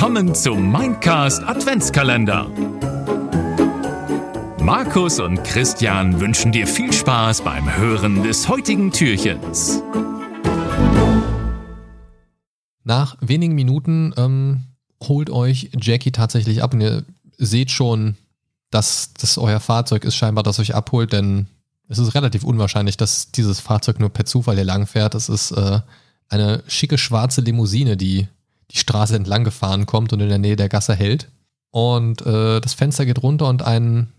willkommen zum Mindcast Adventskalender. Markus und Christian wünschen dir viel Spaß beim Hören des heutigen Türchens. Nach wenigen Minuten ähm, holt euch Jackie tatsächlich ab und ihr seht schon, dass das euer Fahrzeug ist scheinbar, das euch abholt, denn es ist relativ unwahrscheinlich, dass dieses Fahrzeug nur per Zufall hier lang fährt. Es ist äh, eine schicke schwarze Limousine, die die Straße entlang gefahren kommt und in der Nähe der Gasse hält. Und äh, das Fenster geht runter und ein,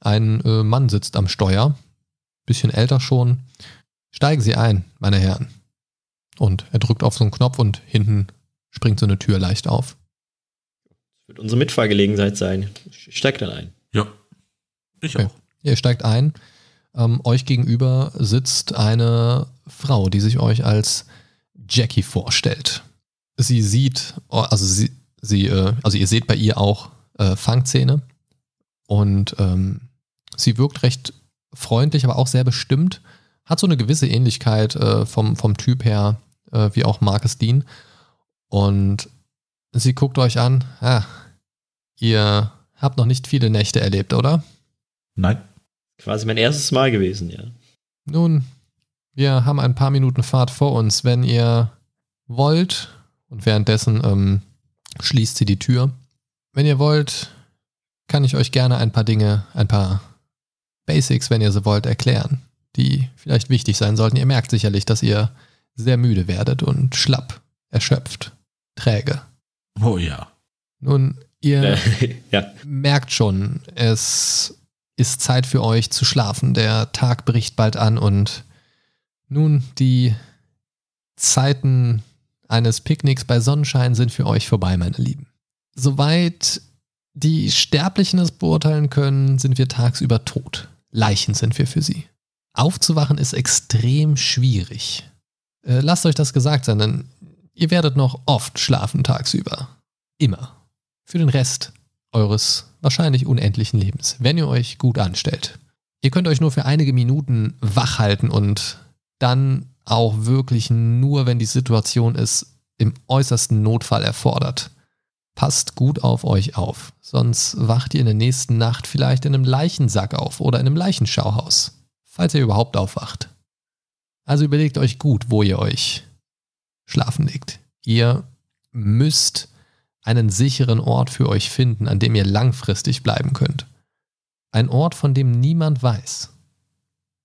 ein äh, Mann sitzt am Steuer. Bisschen älter schon. Steigen Sie ein, meine Herren. Und er drückt auf so einen Knopf und hinten springt so eine Tür leicht auf. Das wird unsere Mitfahrgelegenheit sein. Steigt dann ein. Ja. Ich Okay. auch. Ihr steigt ein. Ähm, euch gegenüber sitzt eine Frau, die sich euch als Jackie vorstellt. Sie sieht, also sie, sie äh, also ihr seht bei ihr auch äh, Fangzähne und ähm, sie wirkt recht freundlich, aber auch sehr bestimmt. Hat so eine gewisse Ähnlichkeit äh, vom, vom Typ her äh, wie auch Marcus Dean. Und sie guckt euch an. Ah, ihr habt noch nicht viele Nächte erlebt, oder? Nein. Quasi mein erstes Mal gewesen, ja. Nun, wir haben ein paar Minuten Fahrt vor uns. Wenn ihr wollt, und währenddessen ähm, schließt sie die Tür. Wenn ihr wollt, kann ich euch gerne ein paar Dinge, ein paar Basics, wenn ihr so wollt, erklären, die vielleicht wichtig sein sollten. Ihr merkt sicherlich, dass ihr sehr müde werdet und schlapp, erschöpft, träge. Oh ja. Nun, ihr Äh, ja. merkt schon, es ist Zeit für euch zu schlafen. Der Tag bricht bald an und nun die Zeiten eines Picknicks bei Sonnenschein sind für euch vorbei, meine Lieben. Soweit die Sterblichen es beurteilen können, sind wir tagsüber tot. Leichen sind wir für sie. Aufzuwachen ist extrem schwierig. Äh, lasst euch das gesagt sein, denn ihr werdet noch oft schlafen tagsüber. Immer. Für den Rest eures wahrscheinlich unendlichen Lebens, wenn ihr euch gut anstellt. Ihr könnt euch nur für einige Minuten wach halten und dann auch wirklich nur, wenn die Situation es im äußersten Notfall erfordert. Passt gut auf euch auf, sonst wacht ihr in der nächsten Nacht vielleicht in einem Leichensack auf oder in einem Leichenschauhaus, falls ihr überhaupt aufwacht. Also überlegt euch gut, wo ihr euch schlafen legt. Ihr müsst einen sicheren Ort für euch finden, an dem ihr langfristig bleiben könnt. Ein Ort, von dem niemand weiß.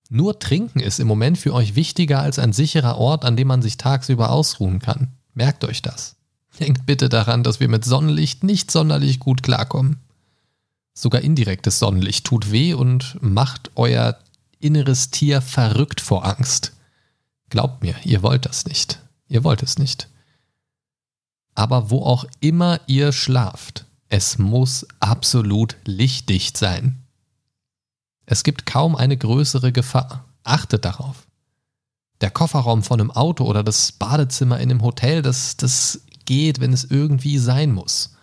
Nur Trinken ist im Moment für euch wichtiger als ein sicherer Ort, an dem man sich tagsüber ausruhen kann. Merkt euch das. Denkt bitte daran, dass wir mit Sonnenlicht nicht sonderlich gut klarkommen. Sogar indirektes Sonnenlicht tut weh und macht euer inneres Tier verrückt vor Angst. Glaubt mir, ihr wollt das nicht. Ihr wollt es nicht. Aber wo auch immer ihr schlaft, es muss absolut lichtdicht sein. Es gibt kaum eine größere Gefahr. Achtet darauf. Der Kofferraum von einem Auto oder das Badezimmer in einem Hotel, das, das geht, wenn es irgendwie sein muss.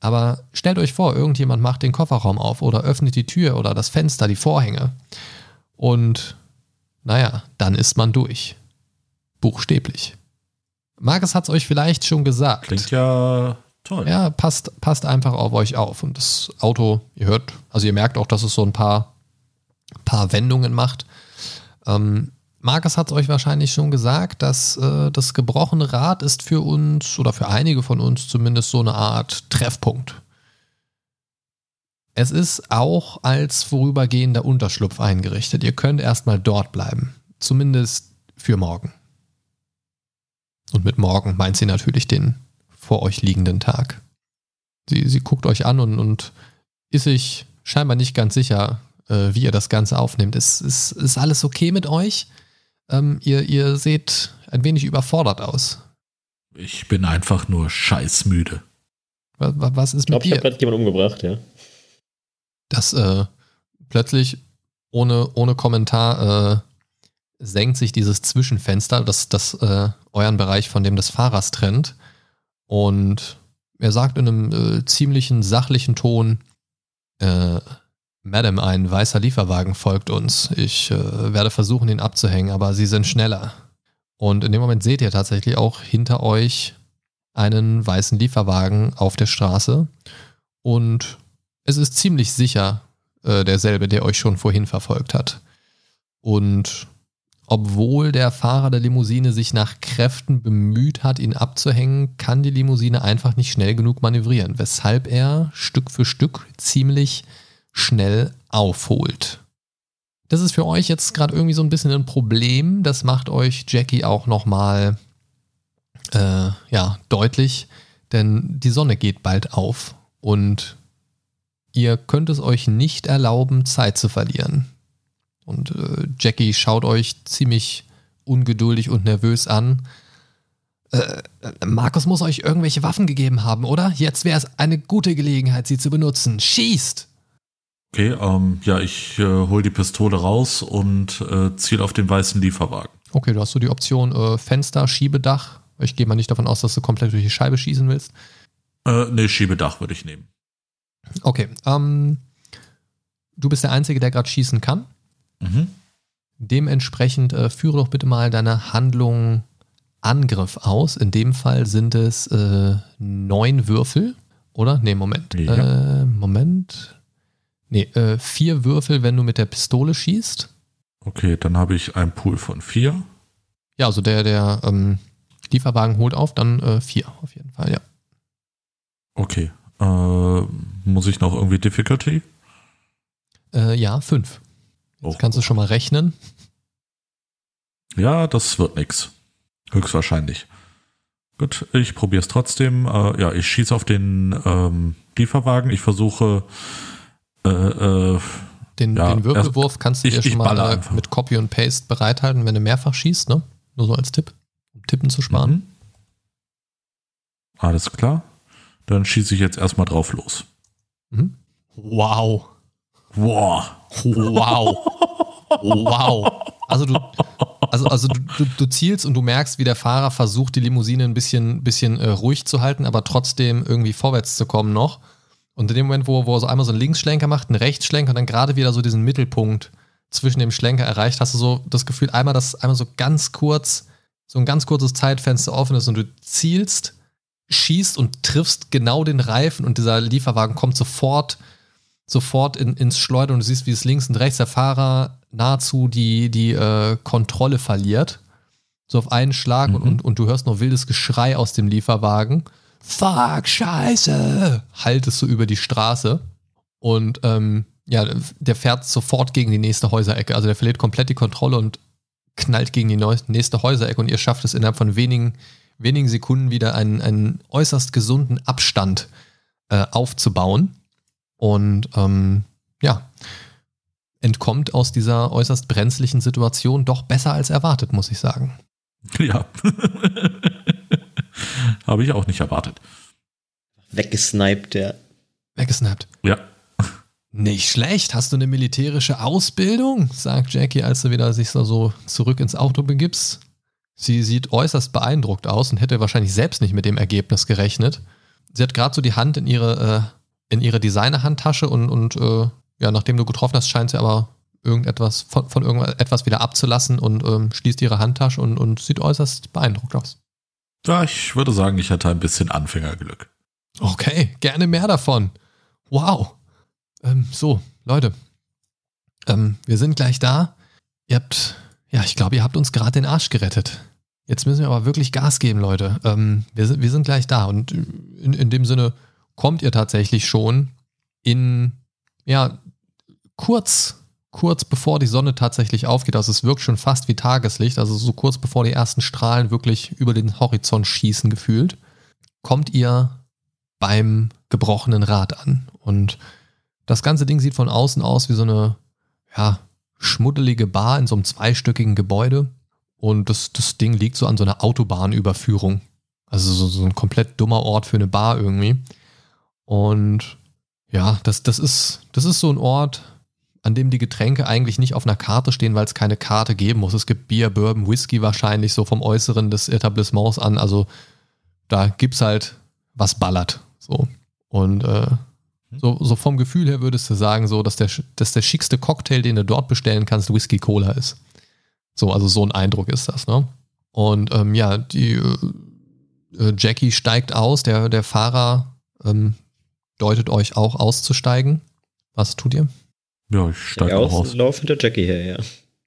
Aber stellt euch vor, irgendjemand macht den Kofferraum auf oder öffnet die Tür oder das Fenster, die Vorhänge. Und naja, dann ist man durch. Buchstäblich. Marcus hat es euch vielleicht schon gesagt. Klingt ja toll. Ja, passt, passt einfach auf euch auf. Und das Auto, ihr hört, also ihr merkt auch, dass es so ein paar, paar Wendungen macht. Ähm, Marcus hat es euch wahrscheinlich schon gesagt, dass äh, das gebrochene Rad ist für uns oder für einige von uns zumindest so eine Art Treffpunkt. Es ist auch als vorübergehender Unterschlupf eingerichtet. Ihr könnt erstmal dort bleiben. Zumindest für morgen. Und mit morgen meint sie natürlich den vor euch liegenden Tag. Sie, sie guckt euch an und, und ist sich scheinbar nicht ganz sicher, äh, wie ihr das Ganze aufnehmt. Ist, ist, ist alles okay mit euch? Ähm, ihr, ihr seht ein wenig überfordert aus. Ich bin einfach nur scheißmüde. Was, was ist Ich glaube, mit ich habe dir? gerade jemanden umgebracht, ja. Das äh, plötzlich ohne, ohne Kommentar äh, senkt sich dieses Zwischenfenster, das, das äh, euren Bereich von dem des Fahrers trennt. Und er sagt in einem äh, ziemlichen sachlichen Ton, äh, Madam, ein weißer Lieferwagen folgt uns. Ich äh, werde versuchen, ihn abzuhängen, aber Sie sind schneller. Und in dem Moment seht ihr tatsächlich auch hinter euch einen weißen Lieferwagen auf der Straße und es ist ziemlich sicher äh, derselbe, der euch schon vorhin verfolgt hat. Und obwohl der Fahrer der Limousine sich nach Kräften bemüht hat, ihn abzuhängen, kann die Limousine einfach nicht schnell genug manövrieren, weshalb er Stück für Stück ziemlich schnell aufholt. Das ist für euch jetzt gerade irgendwie so ein bisschen ein Problem. Das macht euch Jackie auch nochmal äh, ja, deutlich, denn die Sonne geht bald auf und ihr könnt es euch nicht erlauben, Zeit zu verlieren. Und äh, Jackie schaut euch ziemlich ungeduldig und nervös an. Äh, Markus muss euch irgendwelche Waffen gegeben haben, oder? Jetzt wäre es eine gute Gelegenheit, sie zu benutzen. Schießt! Okay, ähm, ja, ich äh, hole die Pistole raus und äh, ziele auf den weißen Lieferwagen. Okay, du hast so die Option äh, Fenster, Schiebedach. Ich gehe mal nicht davon aus, dass du komplett durch die Scheibe schießen willst. Äh, nee, Schiebedach würde ich nehmen. Okay, ähm, du bist der Einzige, der gerade schießen kann. Mhm. Dementsprechend äh, führe doch bitte mal deine Handlung Angriff aus. In dem Fall sind es äh, neun Würfel, oder? Nee, Moment. Ja. Äh, Moment. Nee, äh, vier Würfel, wenn du mit der Pistole schießt. Okay, dann habe ich einen Pool von vier. Ja, also der, der ähm, Lieferwagen holt auf, dann äh, vier auf jeden Fall, ja. Okay. Äh, muss ich noch irgendwie Difficulty? Äh, ja, fünf. Jetzt Oh. kannst du schon mal rechnen. Ja, das wird nix. Höchstwahrscheinlich. Gut, ich probiere es trotzdem. Äh, ja, ich schieße auf den ähm, Lieferwagen. Ich versuche äh, äh, Den, Ja, den Würfelwurf kannst du ich- dir schon mal einfach. mit Copy und Paste bereithalten, wenn du mehrfach schießt, ne? Nur so als Tipp, um Tippen zu sparen. Mhm. Alles klar. Dann schieße ich jetzt erstmal drauf los. Mhm. Wow. Wow. Wow. Wow. Also du, also, also du, du, du zielst und du merkst, wie der Fahrer versucht, die Limousine ein bisschen, bisschen äh, ruhig zu halten, aber trotzdem irgendwie vorwärts zu kommen noch. Und in dem Moment, wo, wo er so einmal so einen Linksschlenker macht, einen Rechtsschlenker und dann gerade wieder so diesen Mittelpunkt zwischen dem Schlenker erreicht, hast du so das Gefühl, einmal, dass einmal so ganz kurz, so ein ganz kurzes Zeitfenster offen ist und du zielst, schießt und triffst genau den Reifen und dieser Lieferwagen kommt sofort sofort in, ins Schleudern und du siehst, wie es links und rechts der Fahrer nahezu die, die äh, Kontrolle verliert. So auf einen Schlag Mhm. und, und, und du hörst noch wildes Geschrei aus dem Lieferwagen. Fuck, scheiße! Haltest du über die Straße. Und ähm, ja, der fährt sofort gegen die nächste Häuserecke. Also der verliert komplett die Kontrolle und knallt gegen die nächste Häuserecke und ihr schafft es innerhalb von wenigen, wenigen Sekunden wieder einen, einen äußerst gesunden Abstand äh, aufzubauen. Und ähm, ja, entkommt aus dieser äußerst brenzlichen Situation doch besser als erwartet, muss ich sagen. Ja. Habe ich auch nicht erwartet. Weggesniped, der. Weggesnappt. Ja. Nicht schlecht. Hast du eine militärische Ausbildung? sagt Jackie, als du wieder sich so, so zurück ins Auto begibst. Sie sieht äußerst beeindruckt aus und hätte wahrscheinlich selbst nicht mit dem Ergebnis gerechnet. Sie hat gerade so die Hand in ihre, äh, in ihre Designer-Handtasche und, und äh, ja, nachdem du getroffen hast, scheint sie aber irgendetwas von, von irgendetwas wieder abzulassen und ähm, schließt ihre Handtasche und, und sieht äußerst beeindruckt aus. Ja, ich würde sagen, ich hatte ein bisschen Anfängerglück. Okay, gerne mehr davon. Wow. Ähm, so, Leute. Ähm, wir sind gleich da. Ihr habt, ja, ich glaube, ihr habt uns gerade den Arsch gerettet. Jetzt müssen wir aber wirklich Gas geben, Leute. Ähm, wir, sind, wir sind gleich da. Und in, in dem Sinne kommt ihr tatsächlich schon in, ja, kurz, kurz bevor die Sonne tatsächlich aufgeht. Also es wirkt schon fast wie Tageslicht. Also so kurz bevor die ersten Strahlen wirklich über den Horizont schießen gefühlt, kommt ihr beim gebrochenen Rad an. Und das ganze Ding sieht von außen aus wie so eine, ja, schmuddelige Bar in so einem zweistöckigen Gebäude. Und das, das Ding liegt so an so einer Autobahnüberführung. Also so, so ein komplett dummer Ort für eine Bar irgendwie. Und ja, das, das, ist, das ist so ein Ort, an dem die Getränke eigentlich nicht auf einer Karte stehen, weil es keine Karte geben muss. Es gibt Bier, Bourbon, Whisky wahrscheinlich so vom Äußeren des Etablissements an. Also da gibt's halt was ballert. So. Und äh, so, so vom Gefühl her würdest du sagen, so, dass der, dass der schickste Cocktail, den du dort bestellen kannst, Whisky Cola ist. So, also so ein Eindruck ist das, ne? Und ähm, ja, die, äh, Äh, Jackie steigt aus, der, der Fahrer ähm, deutet euch auch auszusteigen. Was tut ihr? Ja, ich steige auch aus. Lauf hinter Jackie her, ja.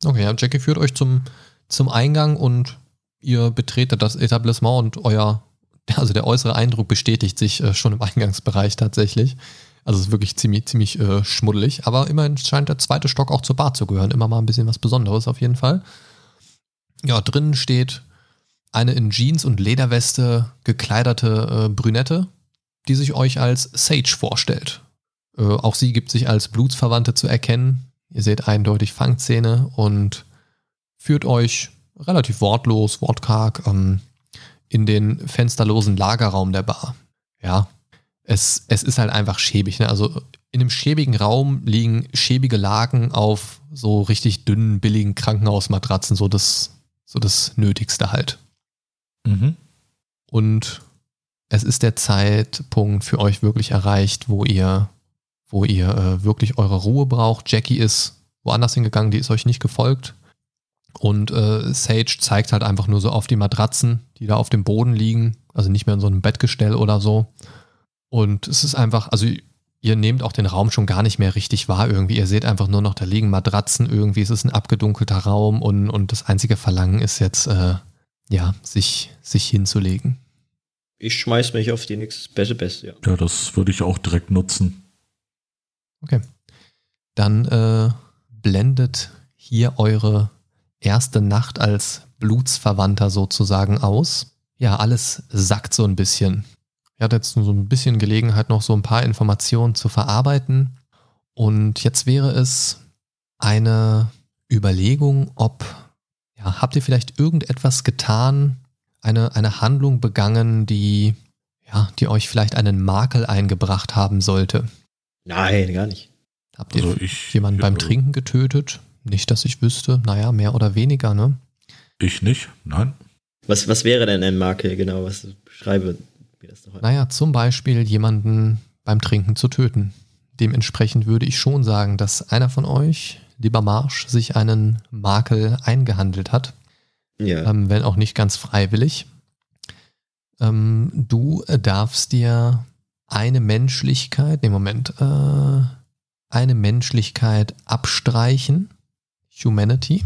Okay, ja, Jackie führt euch zum, zum Eingang und ihr betretet das Etablissement und euer, also der äußere Eindruck bestätigt sich äh, schon im Eingangsbereich tatsächlich. Also es ist wirklich ziemlich, ziemlich äh, schmuddelig, aber immerhin scheint der zweite Stock auch zur Bar zu gehören. Immer mal ein bisschen was Besonderes auf jeden Fall. Ja, drinnen steht eine in Jeans und Lederweste gekleiderte äh, Brünette, die sich euch als Sage vorstellt. Äh, auch sie gibt sich als Blutsverwandte zu erkennen. Ihr seht eindeutig Fangzähne und führt euch relativ wortlos, wortkarg ähm, in den fensterlosen Lagerraum der Bar. Ja, es, es ist halt einfach schäbig. Ne? Also in einem schäbigen Raum liegen schäbige Lagen auf so richtig dünnen, billigen Krankenhausmatratzen, so das, so das Nötigste halt. Mhm. Und es ist der Zeitpunkt für euch wirklich erreicht, wo ihr, wo ihr äh, wirklich eure Ruhe braucht. Jackie ist woanders hingegangen, die ist euch nicht gefolgt. Und äh, Sage zeigt halt einfach nur so auf die Matratzen, die da auf dem Boden liegen, also nicht mehr in so einem Bettgestell oder so. Und es ist einfach, also ihr nehmt auch den Raum schon gar nicht mehr richtig wahr irgendwie. Ihr seht einfach nur noch, da liegen Matratzen irgendwie, es ist ein abgedunkelter Raum und, und das einzige Verlangen ist jetzt, äh, ja, sich, sich hinzulegen. Ich schmeiß mich auf die nächste beste Beste, ja. Ja, das würde ich auch direkt nutzen. Okay. Dann äh, blendet hier eure erste Nacht als Blutsverwandter sozusagen aus. Ja, alles sackt so ein bisschen. Ihr hattet jetzt so ein bisschen Gelegenheit, noch so ein paar Informationen zu verarbeiten. Und jetzt wäre es eine Überlegung, ob, ja, habt ihr vielleicht irgendetwas getan, eine, eine Handlung begangen, die, ja, die euch vielleicht einen Makel eingebracht haben sollte? Nein, gar nicht. Habt ihr also ich, jemanden beim Trinken getötet? Nicht, dass ich wüsste. Naja, mehr oder weniger, ne? Ich nicht, nein. Was, was wäre denn ein Makel, genau? Was schreibe mir das doch Naja, zum Beispiel jemanden beim Trinken zu töten. Dementsprechend würde ich schon sagen, dass einer von euch, lieber Marsch, sich einen Makel eingehandelt hat. Ja. Ähm, wenn auch nicht ganz freiwillig. Ähm, du darfst dir eine Menschlichkeit, nee, Moment, äh, eine Menschlichkeit abstreichen Humanity.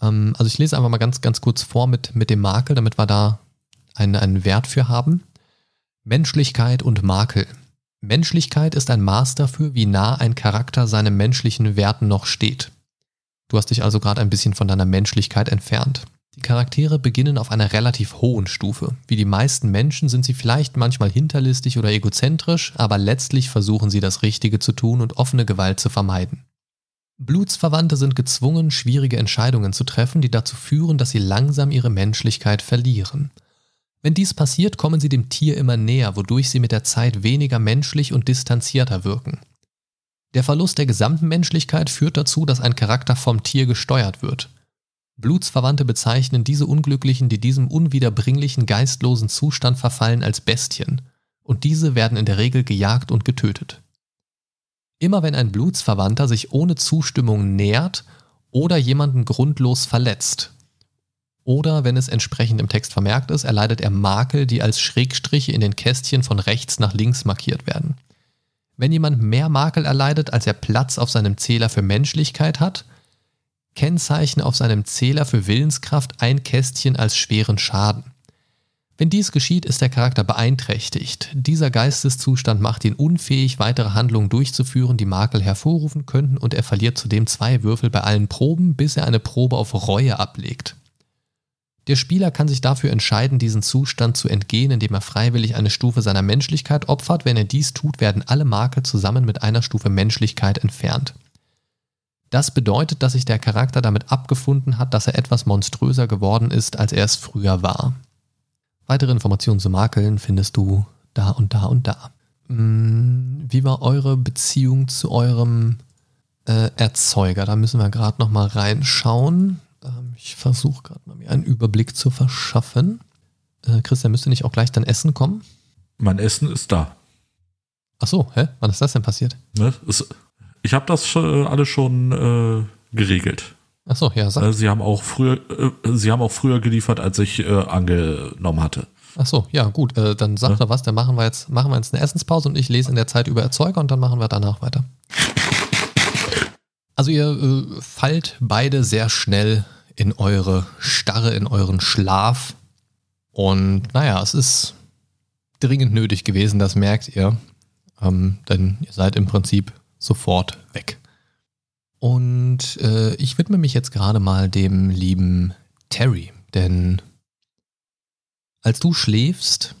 Ähm, also ich lese einfach mal ganz, ganz kurz vor mit, mit dem Makel, damit wir da einen, einen Wert für haben. Menschlichkeit und Makel. Menschlichkeit ist ein Maß dafür, wie nah ein Charakter seinen menschlichen Werten noch steht. Du hast dich also gerade ein bisschen von deiner Menschlichkeit entfernt. Die Charaktere beginnen auf einer relativ hohen Stufe. Wie die meisten Menschen sind sie vielleicht manchmal hinterlistig oder egozentrisch, aber letztlich versuchen sie das Richtige zu tun und offene Gewalt zu vermeiden. Blutsverwandte sind gezwungen, schwierige Entscheidungen zu treffen, die dazu führen, dass sie langsam ihre Menschlichkeit verlieren. Wenn dies passiert, kommen sie dem Tier immer näher, wodurch sie mit der Zeit weniger menschlich und distanzierter wirken. Der Verlust der gesamten Menschlichkeit führt dazu, dass ein Charakter vom Tier gesteuert wird. Blutsverwandte bezeichnen diese Unglücklichen, die diesem unwiederbringlichen geistlosen Zustand verfallen, als Bestien, und diese werden in der Regel gejagt und getötet. Immer wenn ein Blutsverwandter sich ohne Zustimmung nähert oder jemanden grundlos verletzt, oder wenn es entsprechend im Text vermerkt ist, erleidet er Makel, die als Schrägstriche in den Kästchen von rechts nach links markiert werden. Wenn jemand mehr Makel erleidet, als er Platz auf seinem Zähler für Menschlichkeit hat, Kennzeichen auf seinem Zähler für Willenskraft ein Kästchen als schweren Schaden. Wenn dies geschieht, ist der Charakter beeinträchtigt. Dieser Geisteszustand macht ihn unfähig, weitere Handlungen durchzuführen, die Makel hervorrufen könnten, und er verliert zudem zwei Würfel bei allen Proben, bis er eine Probe auf Reue ablegt. Der Spieler kann sich dafür entscheiden, diesen Zustand zu entgehen, indem er freiwillig eine Stufe seiner Menschlichkeit opfert. Wenn er dies tut, werden alle Makel zusammen mit einer Stufe Menschlichkeit entfernt. Das bedeutet, dass sich der Charakter damit abgefunden hat, dass er etwas monströser geworden ist, als er es früher war. Weitere Informationen zu Makeln findest du da und da und da. Hm, wie war eure Beziehung zu eurem äh, Erzeuger? Da müssen wir gerade noch mal reinschauen. Ich versuche gerade mal mir einen Überblick zu verschaffen. Äh, Christian, müsste nicht auch gleich dein Essen kommen? Mein Essen ist da. Ach so, hä? Wann ist das denn passiert? Ne? Es, Ich habe das äh, alles schon äh, geregelt. Achso, ja, sag. Äh, Sie haben auch früher, äh, Sie haben auch früher geliefert, als ich äh, angenommen hatte. Achso, ja, gut. Äh, dann sagt Ja. er was, dann machen wir jetzt, machen wir jetzt eine Essenspause und ich lese in der Zeit über Erzeuger und dann machen wir danach weiter. Also ihr äh, fallt beide sehr schnell in eure Starre, in euren Schlaf. Und naja, es ist dringend nötig gewesen, das merkt ihr. Ähm, denn ihr seid im Prinzip sofort weg. Und äh, ich widme mich jetzt gerade mal dem lieben Terry, denn als du schläfst,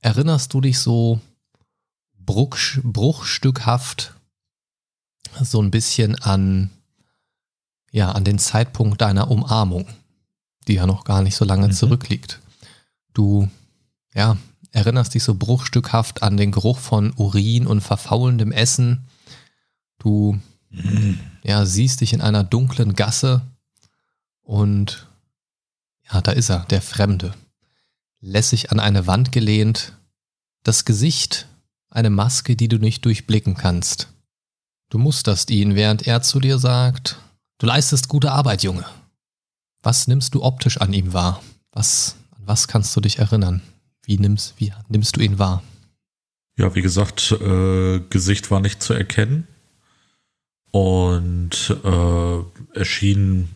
erinnerst du dich so bruch, bruchstückhaft so ein bisschen an, ja, an den Zeitpunkt deiner Umarmung, die ja noch gar nicht so lange Mhm. zurückliegt. Du, ja, erinnerst dich so bruchstückhaft an den Geruch von Urin und verfaulendem Essen. Du ja, siehst dich in einer dunklen Gasse und ja, da ist er, der Fremde. Lässig an eine Wand gelehnt, das Gesicht, eine Maske, die du nicht durchblicken kannst. Du musterst ihn, während er zu dir sagt, du leistest gute Arbeit, Junge. Was nimmst du optisch an ihm wahr? Was, an was kannst du dich erinnern? Wie nimmst, wie nimmst du ihn wahr? Ja, wie gesagt, äh, Gesicht war nicht zu erkennen. Und äh, erschien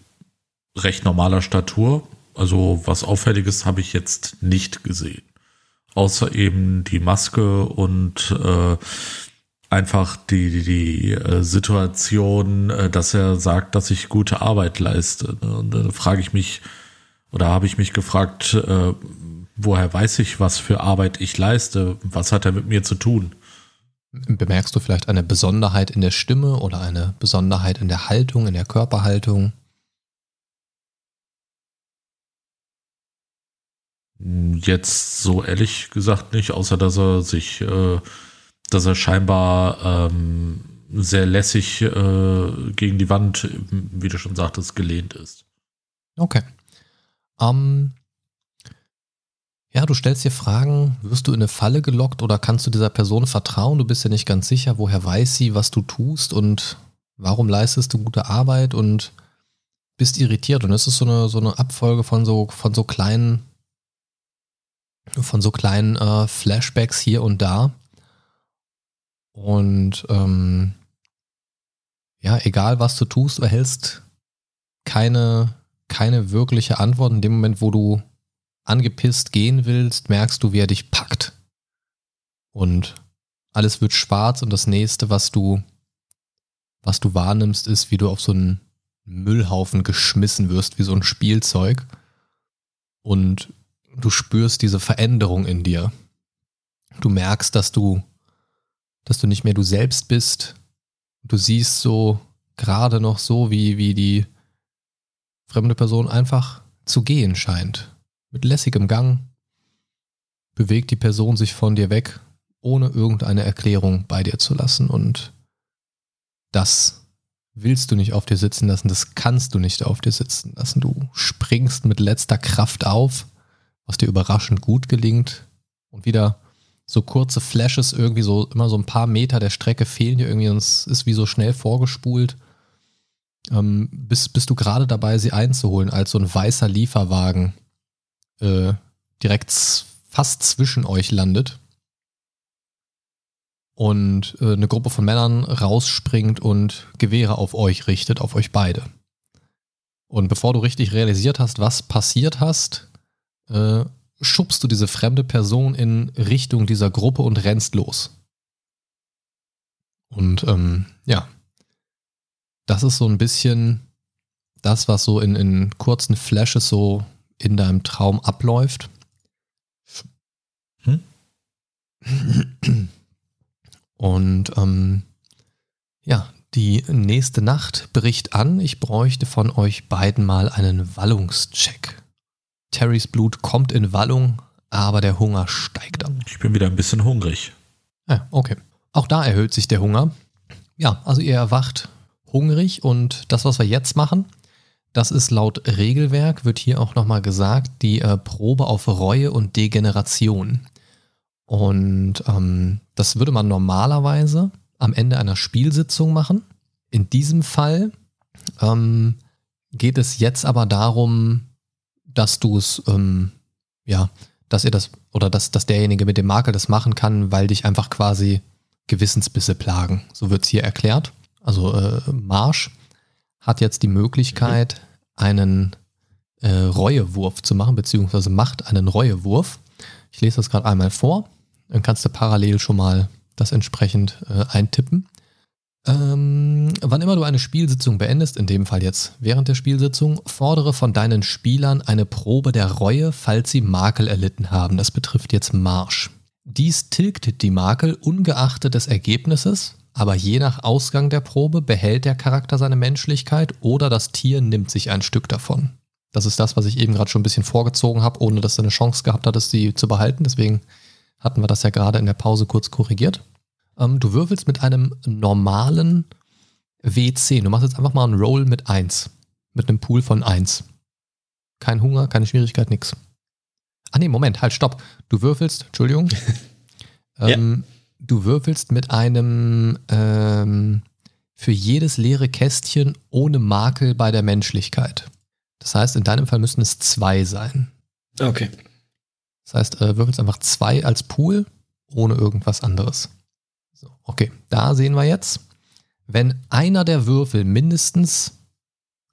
recht normaler Statur. Also was Auffälliges habe ich jetzt nicht gesehen. Außer eben die Maske und äh, einfach die, die, die äh, Situation, äh, dass er sagt, dass ich gute Arbeit leiste. ne? Und da frage ich mich, oder habe ich mich gefragt, äh, woher weiß ich, was für Arbeit ich leiste? Was hat er mit mir zu tun? Bemerkst du vielleicht eine Besonderheit in der Stimme oder eine Besonderheit in der Haltung, in der Körperhaltung? Jetzt so ehrlich gesagt nicht, außer dass er sich, äh, dass er scheinbar ähm, sehr lässig äh, gegen die Wand, wie du schon sagtest, gelehnt ist. Okay. Ähm, ja, du stellst dir Fragen, wirst du in eine Falle gelockt oder kannst du dieser Person vertrauen? Du bist ja nicht ganz sicher, woher weiß sie, was du tust und warum leistest du gute Arbeit und bist irritiert. Und es ist so eine, so eine Abfolge von so, von so kleinen, von so kleinen äh, Flashbacks hier und da. Und ähm, ja, egal was du tust, erhältst keine, keine wirkliche Antwort. In dem Moment, wo du angepisst gehen willst, merkst du, wie er dich packt. Und alles wird schwarz und das nächste, was du, was du wahrnimmst, ist, wie du auf so einen Müllhaufen geschmissen wirst, wie so ein Spielzeug. Und du spürst diese Veränderung in dir. Du merkst, dass du, dass du nicht mehr du selbst bist. Du siehst so gerade noch so, wie, wie die fremde Person einfach zu gehen scheint. Mit lässigem Gang bewegt die Person sich von dir weg, ohne irgendeine Erklärung bei dir zu lassen. Und das willst du nicht auf dir sitzen lassen, das kannst du nicht auf dir sitzen lassen. Du springst mit letzter Kraft auf, was dir überraschend gut gelingt. Und wieder so kurze Flashes, irgendwie so immer so ein paar Meter der Strecke fehlen dir irgendwie und es ist wie so schnell vorgespult. Ähm, bist, bist du gerade dabei, sie einzuholen, als so ein weißer Lieferwagen äh, direkt fast zwischen euch landet und äh, eine Gruppe von Männern rausspringt und Gewehre auf euch richtet, auf euch beide. Und bevor du richtig realisiert hast, was passiert hast, äh, schubst du diese fremde Person in Richtung dieser Gruppe und rennst los. Und ähm, ja, das ist so ein bisschen das, was so in, in kurzen Flashes so in deinem Traum abläuft. Hm? Und ähm, ja, die nächste Nacht bricht an. Ich bräuchte von euch beiden mal einen Wallungscheck. Terrys Blut kommt in Wallung, aber der Hunger steigt an. Ich bin wieder ein bisschen hungrig. Ja, okay. Auch da erhöht sich der Hunger. Ja, also ihr erwacht hungrig und das, was wir jetzt machen, das ist laut Regelwerk, wird hier auch nochmal gesagt, die äh, Probe auf Reue und Degeneration. Und ähm, das würde man normalerweise am Ende einer Spielsitzung machen. In diesem Fall ähm, geht es jetzt aber darum, dass du es, ähm, ja, dass ihr das oder dass, dass derjenige mit dem Makel das machen kann, weil dich einfach quasi Gewissensbisse plagen. So wird es hier erklärt. Also äh, Marsch hat jetzt die Möglichkeit, einen äh, Reuewurf zu machen, beziehungsweise macht einen Reuewurf. Ich lese das gerade einmal vor. Dann kannst du parallel schon mal das entsprechend äh, eintippen. Ähm, wann immer du eine Spielsitzung beendest, in dem Fall jetzt während der Spielsitzung, fordere von deinen Spielern eine Probe der Reue, falls sie Makel erlitten haben. Das betrifft jetzt Marsch. Dies tilgt die Makel ungeachtet des Ergebnisses, aber je nach Ausgang der Probe behält der Charakter seine Menschlichkeit oder das Tier nimmt sich ein Stück davon. Das ist das, was ich eben gerade schon ein bisschen vorgezogen habe, ohne dass du eine Chance gehabt hattest, sie zu behalten. Deswegen hatten wir das ja gerade in der Pause kurz korrigiert. Ähm, du würfelst mit einem normalen W10. Du machst jetzt einfach mal einen Roll mit 1. Mit einem Pool von 1. Kein Hunger, keine Schwierigkeit, nix. Ah nee, Moment, halt, stopp. Du würfelst, Entschuldigung. ähm, ja. Du würfelst mit einem ähm, für jedes leere Kästchen ohne Makel bei der Menschlichkeit. Das heißt, in deinem Fall müssten es zwei sein. Okay. Das heißt, äh, würfelst einfach zwei als Pool ohne irgendwas anderes. So, okay, da sehen wir jetzt, wenn einer der Würfel mindestens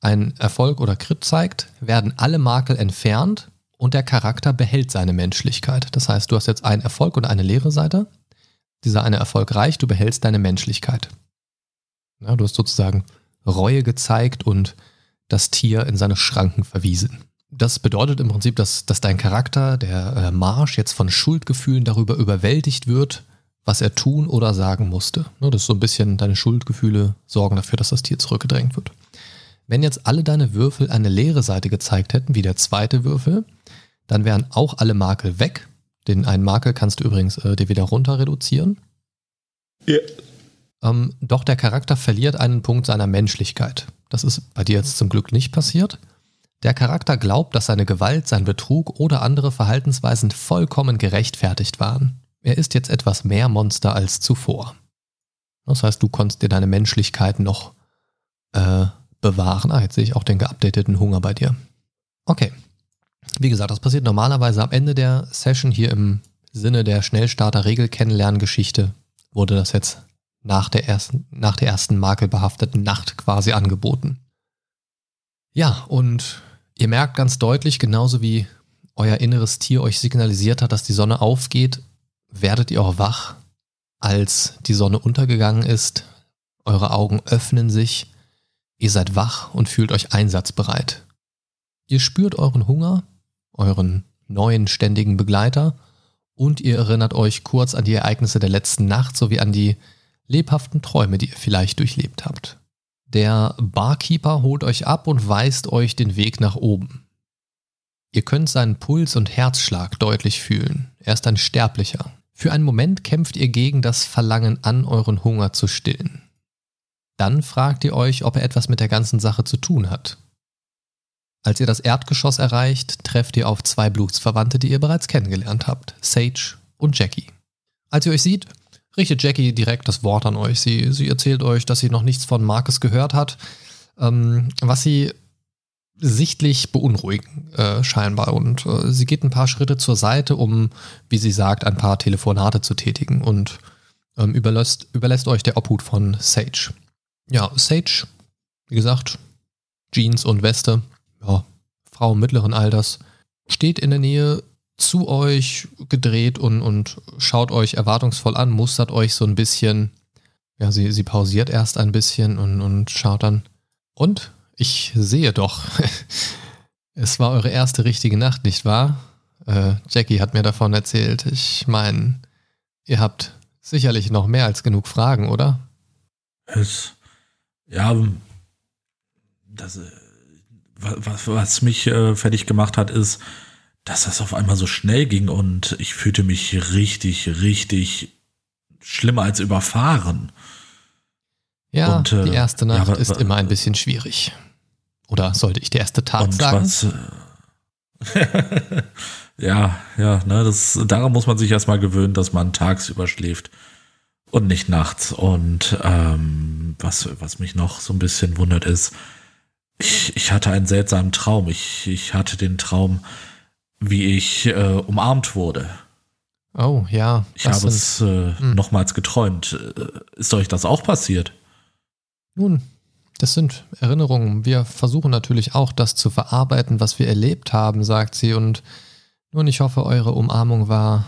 einen Erfolg oder Crit zeigt, werden alle Makel entfernt und der Charakter behält seine Menschlichkeit. Das heißt, du hast jetzt einen Erfolg und eine leere Seite. Dieser eine Erfolg reicht, du behältst deine Menschlichkeit. Ja, du hast sozusagen Reue gezeigt und das Tier in seine Schranken verwiesen. Das bedeutet im Prinzip, dass, dass dein Charakter, der äh, Marsch, jetzt von Schuldgefühlen darüber überwältigt wird, was er tun oder sagen musste. Ne, das ist so ein bisschen deine Schuldgefühle sorgen dafür, dass das Tier zurückgedrängt wird. Wenn jetzt alle deine Würfel eine leere Seite gezeigt hätten, wie der zweite Würfel, dann wären auch alle Makel weg. Den einen Makel kannst du übrigens äh, dir wieder runter reduzieren. Ja. Ähm, doch der Charakter verliert einen Punkt seiner Menschlichkeit. Das ist bei dir jetzt zum Glück nicht passiert. Der Charakter glaubt, dass seine Gewalt, sein Betrug oder andere Verhaltensweisen vollkommen gerechtfertigt waren. Er ist jetzt etwas mehr Monster als zuvor. Das heißt, du konntest dir deine Menschlichkeit noch äh, bewahren. Ah, jetzt sehe ich auch den geupdateten Hunger bei dir. Okay. Wie gesagt, das passiert normalerweise am Ende der Session hier im Sinne der Schnellstarter-Regel-Kennenlerngeschichte wurde das jetzt nach der ersten, nach der ersten makelbehafteten Nacht quasi angeboten. Ja, und ihr merkt ganz deutlich, genauso wie euer inneres Tier euch signalisiert hat, dass die Sonne aufgeht, werdet ihr auch wach, als die Sonne untergegangen ist. Eure Augen öffnen sich, ihr seid wach und fühlt euch einsatzbereit. Ihr spürt euren Hunger, euren neuen ständigen Begleiter und ihr erinnert euch kurz an die Ereignisse der letzten Nacht sowie an die lebhaften Träume, die ihr vielleicht durchlebt habt. Der Barkeeper holt euch ab und weist euch den Weg nach oben. Ihr könnt seinen Puls und Herzschlag deutlich fühlen. Er ist ein Sterblicher. Für einen Moment kämpft ihr gegen das Verlangen an, euren Hunger zu stillen. Dann fragt ihr euch, ob er etwas mit der ganzen Sache zu tun hat. Als ihr das Erdgeschoss erreicht, trefft ihr auf zwei Blutsverwandte, die ihr bereits kennengelernt habt, Sage und Jackie. Als ihr euch seht, richtet Jackie direkt das Wort an euch. Sie, sie erzählt euch, dass sie noch nichts von Marcus gehört hat, ähm, was sie sichtlich beunruhigen äh, scheinbar. Und äh, sie geht ein paar Schritte zur Seite, um, wie sie sagt, ein paar Telefonate zu tätigen und ähm, überlässt, überlässt euch der Obhut von Sage. Ja, Sage, wie gesagt, Jeans und Weste, ja, Frau mittleren Alters, steht in der Nähe zu euch gedreht und, und schaut euch erwartungsvoll an, mustert euch so ein bisschen. Ja, sie, sie pausiert erst ein bisschen und, und schaut dann. Und ich sehe doch, es war eure erste richtige Nacht, nicht wahr? Äh, Jackie hat mir davon erzählt. Ich meine, ihr habt sicherlich noch mehr als genug Fragen, oder? Es, ja, das, äh, was, was mich äh, fertig gemacht hat, ist, dass das auf einmal so schnell ging und ich fühlte mich richtig, richtig schlimmer als überfahren. Ja, und, äh, die erste Nacht ja, ist immer ein bisschen schwierig. Oder sollte ich der erste Tag sagen? Was, äh, ja, ja, ne, das, daran muss man sich erstmal gewöhnen, dass man tagsüber schläft. Und nicht nachts. Und ähm, was, was mich noch so ein bisschen wundert ist, ich, ich hatte einen seltsamen Traum. Ich, ich hatte den Traum, wie ich äh, umarmt wurde. Oh, ja. Ich habe es äh, hm. nochmals geträumt. Äh, ist euch das auch passiert? Nun, das sind Erinnerungen. Wir versuchen natürlich auch, das zu verarbeiten, was wir erlebt haben, sagt sie. Und nun, ich hoffe, eure Umarmung war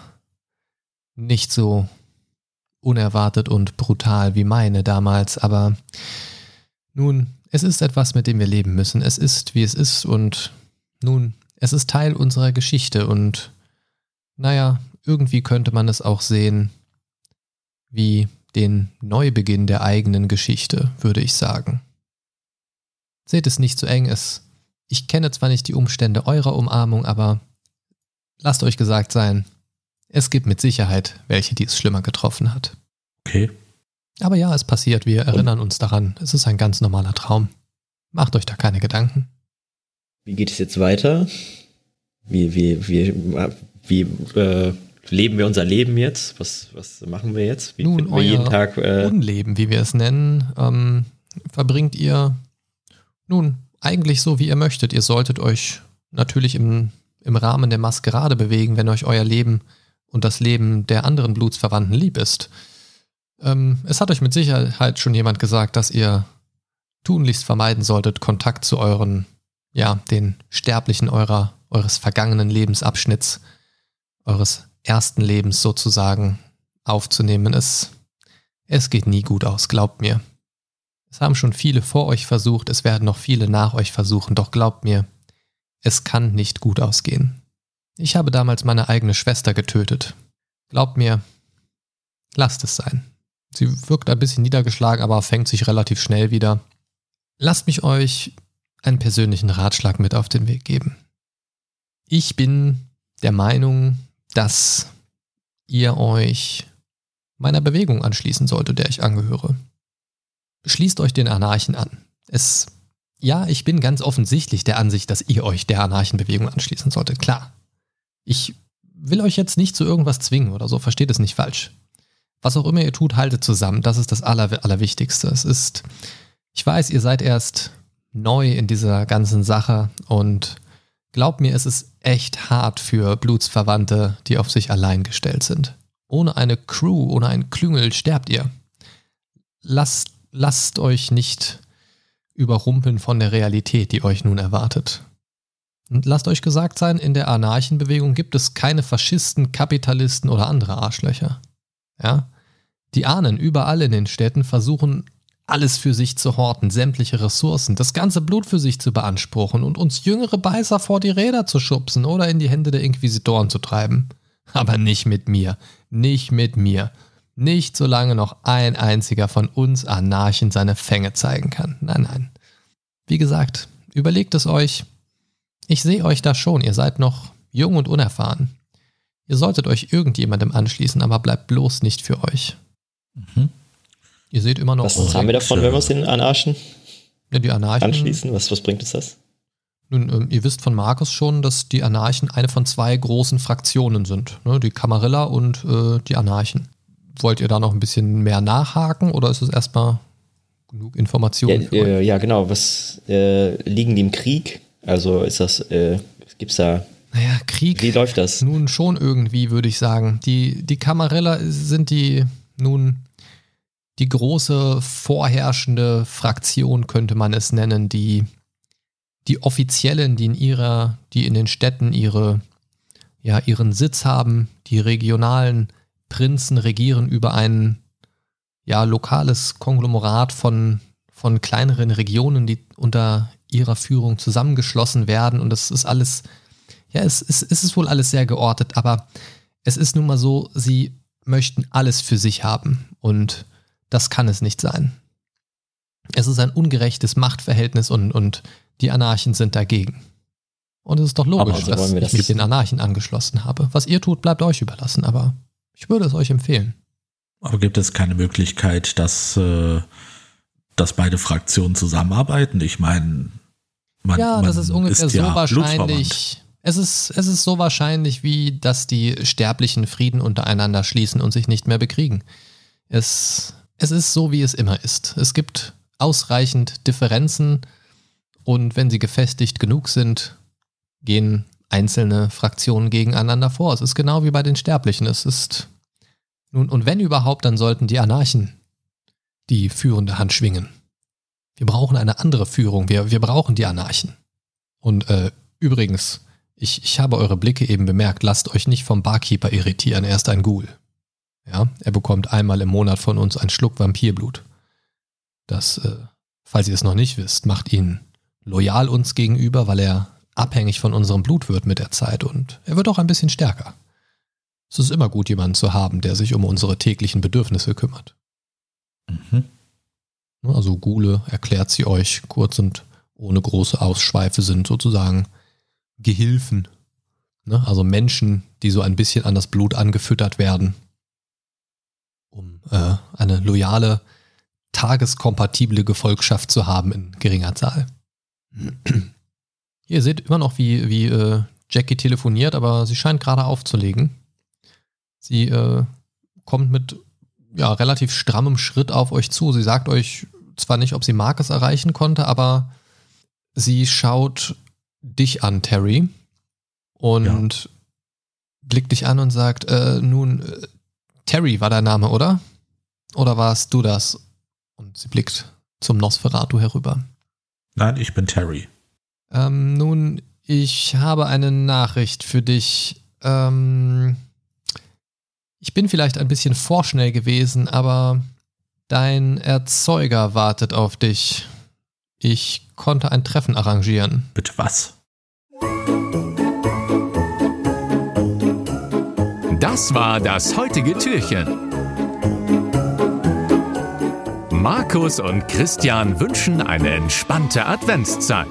nicht so unerwartet und brutal wie meine damals. Aber nun, es ist etwas, mit dem wir leben müssen. Es ist, wie es ist. Und nun, es ist Teil unserer Geschichte. Und naja, irgendwie könnte man es auch sehen wie den Neubeginn der eigenen Geschichte, würde ich sagen. Seht es nicht zu eng, es. Ich kenne zwar nicht die Umstände eurer Umarmung, aber lasst euch gesagt sein, es gibt mit Sicherheit welche, die es schlimmer getroffen hat. Okay. Aber ja, es passiert, wir erinnern uns daran. Es ist ein ganz normaler Traum. Macht euch da keine Gedanken. Wie geht es jetzt weiter? Wie, wie, wie, wie äh, leben wir unser Leben jetzt? Was, was machen wir jetzt? Wie Nun, wir jeden Tag äh Unleben, wie wir es nennen, ähm, verbringt ihr nun eigentlich so, wie ihr möchtet. Ihr solltet euch natürlich im, im Rahmen der Maskerade bewegen, wenn euch euer Leben und das Leben der anderen Blutsverwandten lieb ist. Ähm, es hat euch mit Sicherheit schon jemand gesagt, dass ihr tunlichst vermeiden solltet, Kontakt zu euren, ja, den Sterblichen eurer, eures vergangenen Lebensabschnitts, eures ersten Lebens sozusagen aufzunehmen. Es, es geht nie gut aus, glaubt mir. Es haben schon viele vor euch versucht, es werden noch viele nach euch versuchen, doch glaubt mir, es kann nicht gut ausgehen. Ich habe damals meine eigene Schwester getötet. Glaubt mir, lasst es sein. Sie wirkt ein bisschen niedergeschlagen, aber fängt sich relativ schnell wieder. Lasst mich euch einen persönlichen Ratschlag mit auf den Weg geben. Ich bin der Meinung, dass ihr euch meiner Bewegung anschließen solltet, der ich angehöre. Schließt euch den Anarchen an. Es, ja, ich bin ganz offensichtlich der Ansicht, dass ihr euch der Anarchenbewegung anschließen solltet. Klar. Ich will euch jetzt nicht zu irgendwas zwingen oder so, versteht es nicht falsch. Was auch immer ihr tut, haltet zusammen. Das ist das Aller, Allerwichtigste. Es ist, ich weiß, ihr seid erst neu in dieser ganzen Sache und glaubt mir, es ist echt hart für Blutsverwandte, die auf sich allein gestellt sind. Ohne eine Crew, ohne ein Klüngel sterbt ihr. Lasst, lasst euch nicht überrumpeln von der Realität, die euch nun erwartet. Und lasst euch gesagt sein, in der Anarchenbewegung gibt es keine Faschisten, Kapitalisten oder andere Arschlöcher. Ja? Die Ahnen überall in den Städten versuchen alles für sich zu horten, sämtliche Ressourcen, das ganze Blut für sich zu beanspruchen und uns jüngere Beißer vor die Räder zu schubsen oder in die Hände der Inquisitoren zu treiben. Aber nicht mit mir, nicht mit mir. Nicht solange noch ein einziger von uns Anarchen seine Fänge zeigen kann. Nein, nein. Wie gesagt, überlegt es euch. Ich sehe euch da schon, ihr seid noch jung und unerfahren. Ihr solltet euch irgendjemandem anschließen, aber bleibt bloß nicht für euch. Mhm. Ihr seht immer noch. Was haben wir davon, wenn wir uns den Anarchen, ja, die Anarchen anschließen? Was, was bringt uns das? Nun, ähm, ihr wisst von Markus schon, dass die Anarchen eine von zwei großen Fraktionen sind. Ne? Die Kamarilla und äh, die Anarchen. Wollt ihr da noch ein bisschen mehr nachhaken oder ist es erstmal genug Informationen? Ja, äh, ja genau. Was äh, liegen die im Krieg? Also ist das, äh, gibt es da naja, Krieg. Wie läuft das? Nun schon irgendwie, würde ich sagen. Die, die Kamarilla sind die nun die große vorherrschende Fraktion, könnte man es nennen, die, die Offiziellen, die in ihrer, die in den Städten ihre, ja, ihren Sitz haben, die regionalen Prinzen regieren über ein ja, lokales Konglomerat von, von kleineren Regionen, die unter ihrer Führung zusammengeschlossen werden. Und das ist alles, ja, es, es, es ist wohl alles sehr geortet, aber es ist nun mal so, sie möchten alles für sich haben. Und das kann es nicht sein. Es ist ein ungerechtes Machtverhältnis und, und die Anarchen sind dagegen. Und es ist doch logisch, also dass ich das mich den Anarchen angeschlossen habe. Was ihr tut, bleibt euch überlassen, aber ich würde es euch empfehlen. Aber gibt es keine Möglichkeit, dass, äh, dass beide Fraktionen zusammenarbeiten? Ich meine, man, ja, das ist ungefähr ist so ja wahrscheinlich. Es ist, es ist so wahrscheinlich, wie dass die Sterblichen Frieden untereinander schließen und sich nicht mehr bekriegen. Es, es ist so, wie es immer ist. Es gibt ausreichend Differenzen und wenn sie gefestigt genug sind, gehen einzelne Fraktionen gegeneinander vor. Es ist genau wie bei den Sterblichen. Es ist nun, und wenn überhaupt, dann sollten die Anarchen die führende Hand schwingen. Wir brauchen eine andere Führung. Wir, wir brauchen die Anarchen. Und äh, übrigens, ich, ich habe eure Blicke eben bemerkt. Lasst euch nicht vom Barkeeper irritieren. Er ist ein Ghoul. Ja, er bekommt einmal im Monat von uns einen Schluck Vampirblut. Das, äh, falls ihr es noch nicht wisst, macht ihn loyal uns gegenüber, weil er abhängig von unserem Blut wird mit der Zeit und er wird auch ein bisschen stärker. Es ist immer gut, jemanden zu haben, der sich um unsere täglichen Bedürfnisse kümmert. Mhm. Also Gule erklärt sie euch kurz und ohne große Ausschweife sind sozusagen Gehilfen. Ne? Also Menschen, die so ein bisschen an das Blut angefüttert werden, um äh, eine loyale, tageskompatible Gefolgschaft zu haben in geringer Zahl. Ihr seht immer noch, wie, wie äh, Jackie telefoniert, aber sie scheint gerade aufzulegen. Sie äh, kommt mit ja, relativ strammem Schritt auf euch zu. Sie sagt euch zwar nicht, ob sie Marcus erreichen konnte, aber sie schaut dich an, Terry, und ja. blickt dich an und sagt, äh, nun, äh, Terry war dein Name, oder? Oder warst du das? Und sie blickt zum Nosferatu herüber. Nein, ich bin Terry. Ähm, nun, ich habe eine Nachricht für dich. Ähm, ich bin vielleicht ein bisschen vorschnell gewesen, aber dein Erzeuger wartet auf dich. Ich konnte ein Treffen arrangieren. Bitte was? Das war das heutige Türchen. Markus und Christian wünschen eine entspannte Adventszeit.